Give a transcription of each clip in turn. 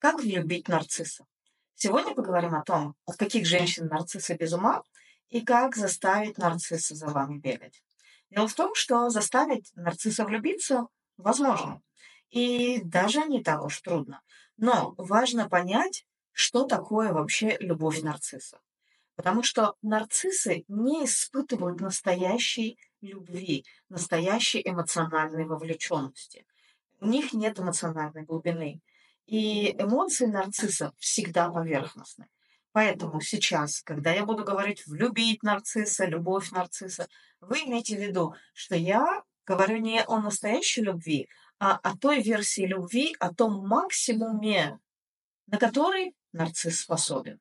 Как влюбить нарцисса? Сегодня поговорим о том, от каких женщин нарциссы без ума и как заставить нарцисса за вами бегать. Дело в том, что заставить нарцисса влюбиться возможно. И даже не так уж трудно. Но важно понять, что такое вообще любовь нарцисса. Потому что нарциссы не испытывают настоящей любви, настоящей эмоциональной вовлеченности. У них нет эмоциональной глубины. И эмоции нарцисса всегда поверхностны. Поэтому сейчас, когда я буду говорить «влюбить нарцисса», «любовь нарцисса», вы имейте в виду, что я говорю не о настоящей любви, а о той версии любви, о том максимуме, на который нарцисс способен.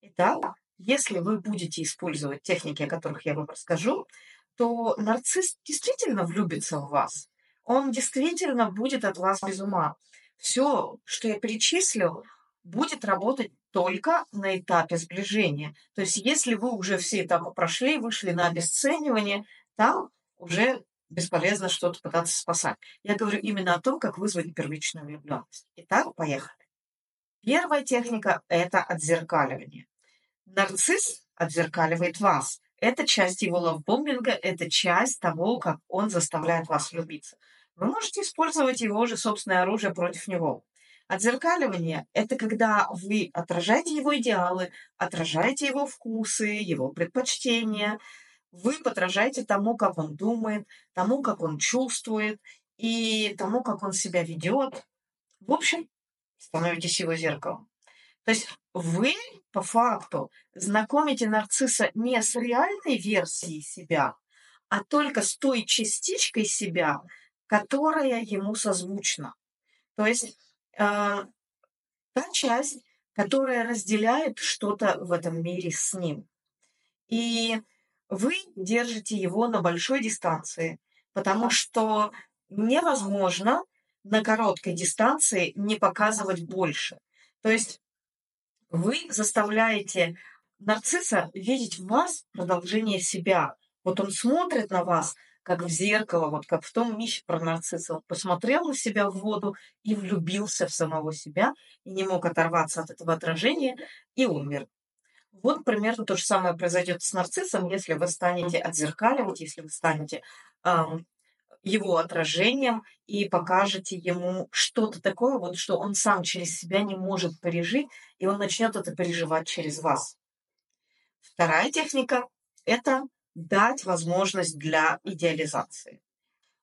Итак, если вы будете использовать техники, о которых я вам расскажу, то нарцисс действительно влюбится в вас. Он действительно будет от вас без ума все, что я перечислил, будет работать только на этапе сближения. То есть если вы уже все этапы прошли, вышли на обесценивание, там уже бесполезно что-то пытаться спасать. Я говорю именно о том, как вызвать первичную влюбленность. Итак, поехали. Первая техника – это отзеркаливание. Нарцисс отзеркаливает вас. Это часть его лавбомбинга, это часть того, как он заставляет вас влюбиться вы можете использовать его же собственное оружие против него. Отзеркаливание – это когда вы отражаете его идеалы, отражаете его вкусы, его предпочтения, вы подражаете тому, как он думает, тому, как он чувствует и тому, как он себя ведет. В общем, становитесь его зеркалом. То есть вы по факту знакомите нарцисса не с реальной версией себя, а только с той частичкой себя, которая ему созвучна. То есть э, та часть, которая разделяет что-то в этом мире с ним. И вы держите его на большой дистанции, потому что невозможно на короткой дистанции не показывать больше. То есть вы заставляете нарцисса видеть в вас продолжение себя. Вот он смотрит на вас, как в зеркало, вот как в том мище про нарцисса. Он посмотрел на себя в воду и влюбился в самого себя, и не мог оторваться от этого отражения, и умер. Вот примерно то же самое произойдет с нарциссом, если вы станете отзеркаливать, если вы станете эм, его отражением и покажете ему что-то такое, вот, что он сам через себя не может пережить, и он начнет это переживать через вас. Вторая техника – это дать возможность для идеализации.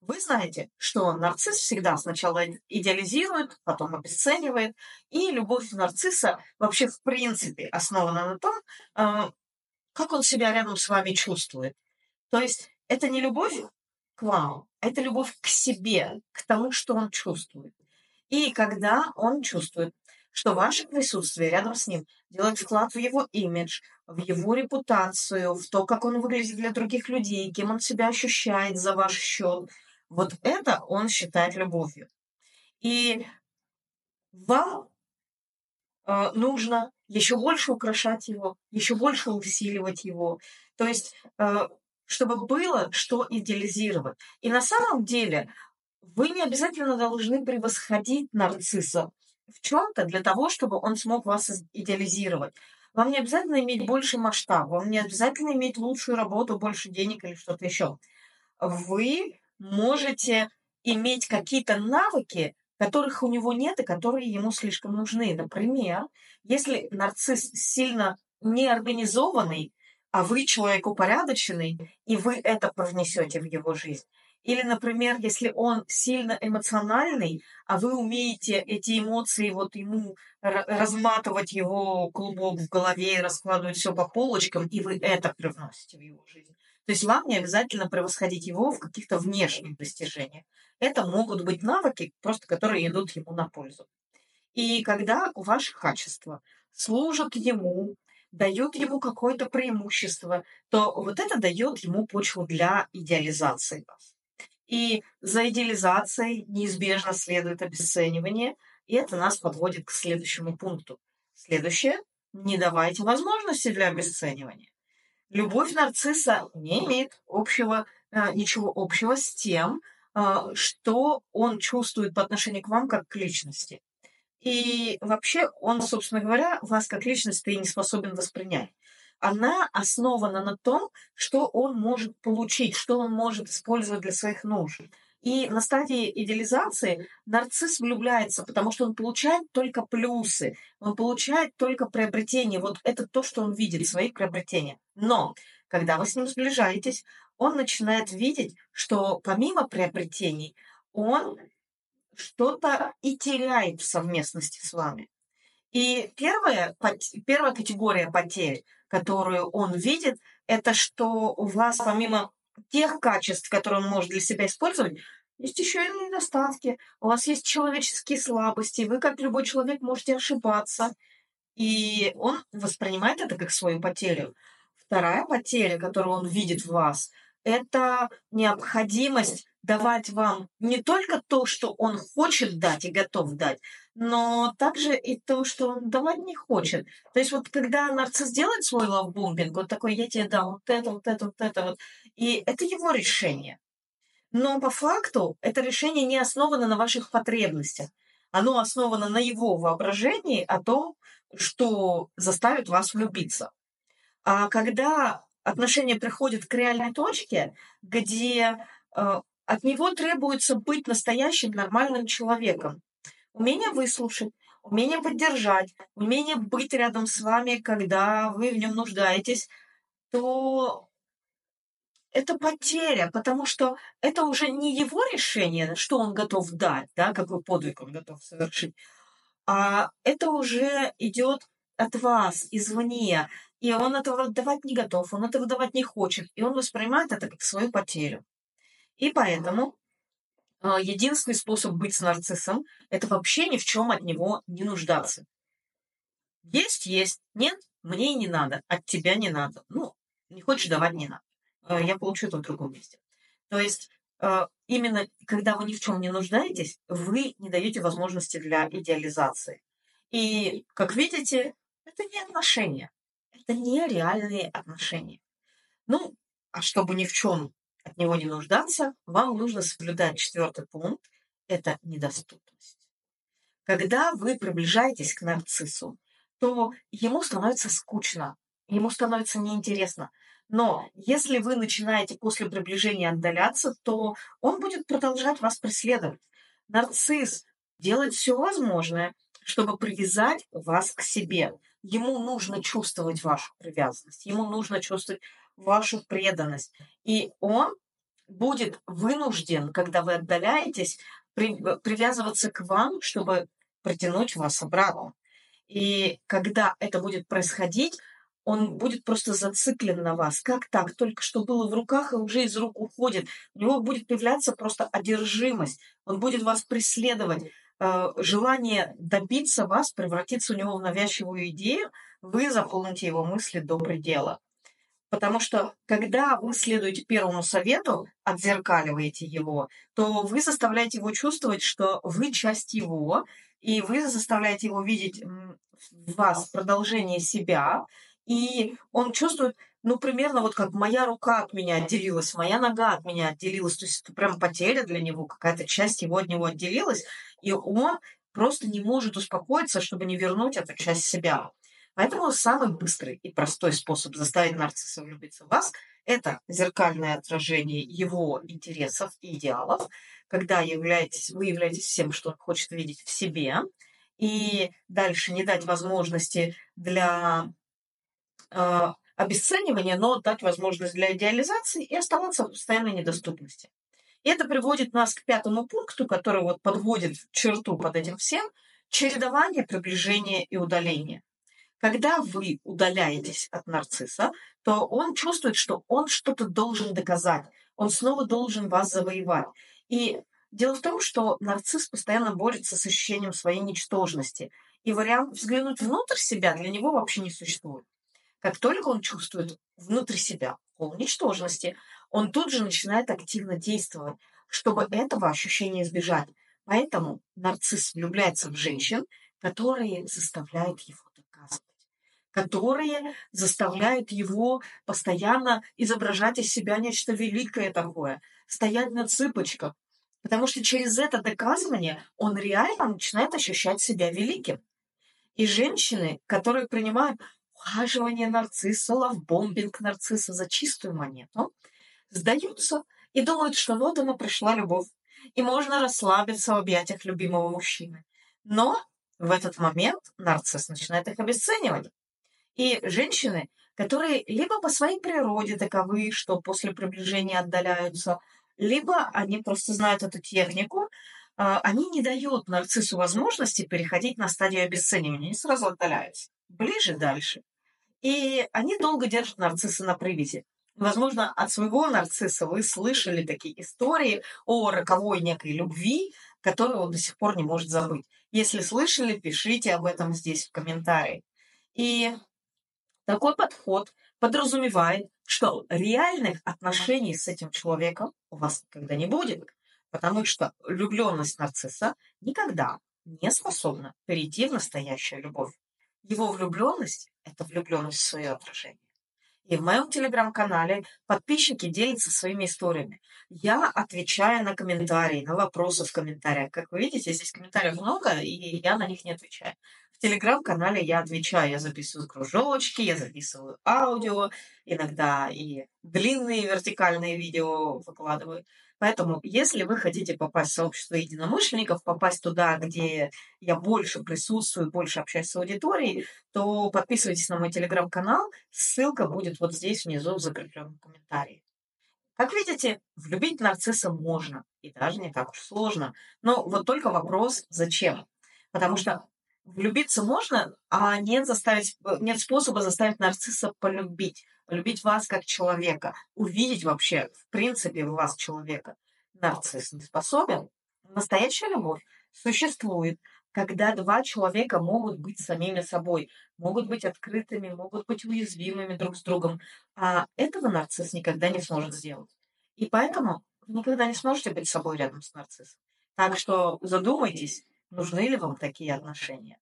Вы знаете, что нарцисс всегда сначала идеализирует, потом обесценивает, и любовь нарцисса вообще в принципе основана на том, а, как он себя рядом с вами чувствует. То есть это не любовь к вам, это любовь к себе, к тому, что он чувствует. И когда он чувствует, что ваше присутствие рядом с ним делает вклад в его имидж, в его репутацию, в то, как он выглядит для других людей, кем он себя ощущает за ваш счет. Вот это он считает любовью. И вам э, нужно еще больше украшать его, еще больше усиливать его. То есть, э, чтобы было что идеализировать. И на самом деле вы не обязательно должны превосходить нарцисса в чем-то для того, чтобы он смог вас идеализировать. Вам не обязательно иметь больше масштаб, вам не обязательно иметь лучшую работу, больше денег или что-то еще. Вы можете иметь какие-то навыки, которых у него нет и которые ему слишком нужны. Например, если нарцисс сильно неорганизованный, а вы человек упорядоченный, и вы это привнесете в его жизнь, или, например, если он сильно эмоциональный, а вы умеете эти эмоции вот ему разматывать его клубок в голове и раскладывать все по полочкам, и вы это привносите в его жизнь. То есть вам не обязательно превосходить его в каких-то внешних достижениях. Это могут быть навыки, просто которые идут ему на пользу. И когда ваши качества служат ему, дают ему какое-то преимущество, то вот это дает ему почву для идеализации вас. И за идеализацией неизбежно следует обесценивание, и это нас подводит к следующему пункту. Следующее – не давайте возможности для обесценивания. Любовь нарцисса не имеет общего, э, ничего общего с тем, э, что он чувствует по отношению к вам как к личности. И вообще он, собственно говоря, вас как личность и не способен воспринять. Она основана на том, что он может получить, что он может использовать для своих нужд. И на стадии идеализации нарцисс влюбляется, потому что он получает только плюсы, он получает только приобретение. Вот это то, что он видит, свои приобретения. Но когда вы с ним сближаетесь, он начинает видеть, что помимо приобретений, он что-то и теряет в совместности с вами. И первая, первая категория потерь, которую он видит, это что у вас помимо тех качеств, которые он может для себя использовать, есть еще и недостатки. У вас есть человеческие слабости. Вы, как любой человек, можете ошибаться. И он воспринимает это как свою потерю. Вторая потеря, которую он видит в вас, это необходимость давать вам не только то, что он хочет дать и готов дать, но также и то, что он давать не хочет. То есть вот когда нарцисс делает свой лавбомбинг, вот такой, я тебе дам вот это, вот это, вот это, вот, и это его решение. Но по факту это решение не основано на ваших потребностях. Оно основано на его воображении о том, что заставит вас влюбиться. А когда отношения приходят к реальной точке, где э, от него требуется быть настоящим нормальным человеком. Умение выслушать, умение поддержать, умение быть рядом с вами, когда вы в нем нуждаетесь, то это потеря, потому что это уже не его решение, что он готов дать, да, какой подвиг он готов совершить, а это уже идет от вас, извне, и он этого давать не готов, он этого давать не хочет, и он воспринимает это как свою потерю. И поэтому а, единственный способ быть с нарциссом – это вообще ни в чем от него не нуждаться. Есть, есть. Нет, мне не надо. От тебя не надо. Ну, не хочешь давать, не надо. А, я получу это в другом месте. То есть а, именно когда вы ни в чем не нуждаетесь, вы не даете возможности для идеализации. И, как видите, это не отношения. Это не реальные отношения. Ну, а чтобы ни в чем от него не нуждаться, вам нужно соблюдать четвертый пункт – это недоступность. Когда вы приближаетесь к нарциссу, то ему становится скучно, ему становится неинтересно. Но если вы начинаете после приближения отдаляться, то он будет продолжать вас преследовать. Нарцисс делает все возможное, чтобы привязать вас к себе. Ему нужно чувствовать вашу привязанность, ему нужно чувствовать вашу преданность. И он будет вынужден, когда вы отдаляетесь, при, привязываться к вам, чтобы притянуть вас обратно. И когда это будет происходить, он будет просто зациклен на вас. Как так? Только что было в руках и уже из рук уходит. У него будет появляться просто одержимость. Он будет вас преследовать. Э, желание добиться вас превратится у него в навязчивую идею. Вы заполните его мысли до предела. Потому что когда вы следуете первому совету, отзеркаливаете его, то вы заставляете его чувствовать, что вы часть его, и вы заставляете его видеть в вас продолжение себя, и он чувствует, ну, примерно вот как моя рука от меня отделилась, моя нога от меня отделилась, то есть это прям потеря для него, какая-то часть его от него отделилась, и он просто не может успокоиться, чтобы не вернуть эту часть себя. Поэтому самый быстрый и простой способ заставить нарцисса влюбиться в вас – это зеркальное отражение его интересов и идеалов, когда являетесь, вы являетесь всем, что он хочет видеть в себе, и дальше не дать возможности для э, обесценивания, но дать возможность для идеализации и оставаться в постоянной недоступности. И это приводит нас к пятому пункту, который вот подводит черту под этим всем – чередование, приближение и удаление. Когда вы удаляетесь от нарцисса, то он чувствует, что он что-то должен доказать, он снова должен вас завоевать. И дело в том, что нарцисс постоянно борется с ощущением своей ничтожности, и вариант взглянуть внутрь себя для него вообще не существует. Как только он чувствует внутрь себя пол он тут же начинает активно действовать, чтобы этого ощущения избежать. Поэтому нарцисс влюбляется в женщин, которые заставляют его доказывать которые заставляют его постоянно изображать из себя нечто великое такое, стоять на цыпочках. Потому что через это доказывание он реально начинает ощущать себя великим. И женщины, которые принимают ухаживание нарцисса, лавбомбинг нарцисса за чистую монету, сдаются и думают, что вот она пришла любовь, и можно расслабиться в объятиях любимого мужчины. Но в этот момент нарцисс начинает их обесценивать. И женщины, которые либо по своей природе таковы, что после приближения отдаляются, либо они просто знают эту технику, а, они не дают нарциссу возможности переходить на стадию обесценивания, они сразу отдаляются. Ближе, дальше. И они долго держат нарцисса на привязи. Возможно, от своего нарцисса вы слышали такие истории о роковой некой любви, которую он до сих пор не может забыть. Если слышали, пишите об этом здесь в комментарии. И такой подход подразумевает, что реальных отношений с этим человеком у вас никогда не будет, потому что влюбленность нарцисса никогда не способна перейти в настоящую любовь. Его влюбленность – это влюбленность в свое отражение. И в моем телеграм-канале подписчики делятся своими историями. Я отвечаю на комментарии, на вопросы в комментариях. Как вы видите, здесь комментариев много, и я на них не отвечаю. В телеграм-канале я отвечаю, я записываю кружочки, я записываю аудио, иногда и длинные вертикальные видео выкладываю. Поэтому, если вы хотите попасть в сообщество единомышленников, попасть туда, где я больше присутствую, больше общаюсь с аудиторией, то подписывайтесь на мой телеграм-канал. Ссылка будет вот здесь внизу в закрепленном комментарии. Как видите, влюбить нарцисса можно, и даже не так уж сложно. Но вот только вопрос, зачем? Потому что влюбиться можно, а нет, заставить, нет способа заставить нарцисса полюбить полюбить вас как человека, увидеть вообще, в принципе, в вас человека. Нарцисс не способен. Настоящая любовь существует, когда два человека могут быть самими собой, могут быть открытыми, могут быть уязвимыми друг с другом. А этого нарцисс никогда не сможет сделать. И поэтому вы никогда не сможете быть собой рядом с нарциссом. Так что задумайтесь, нужны ли вам такие отношения.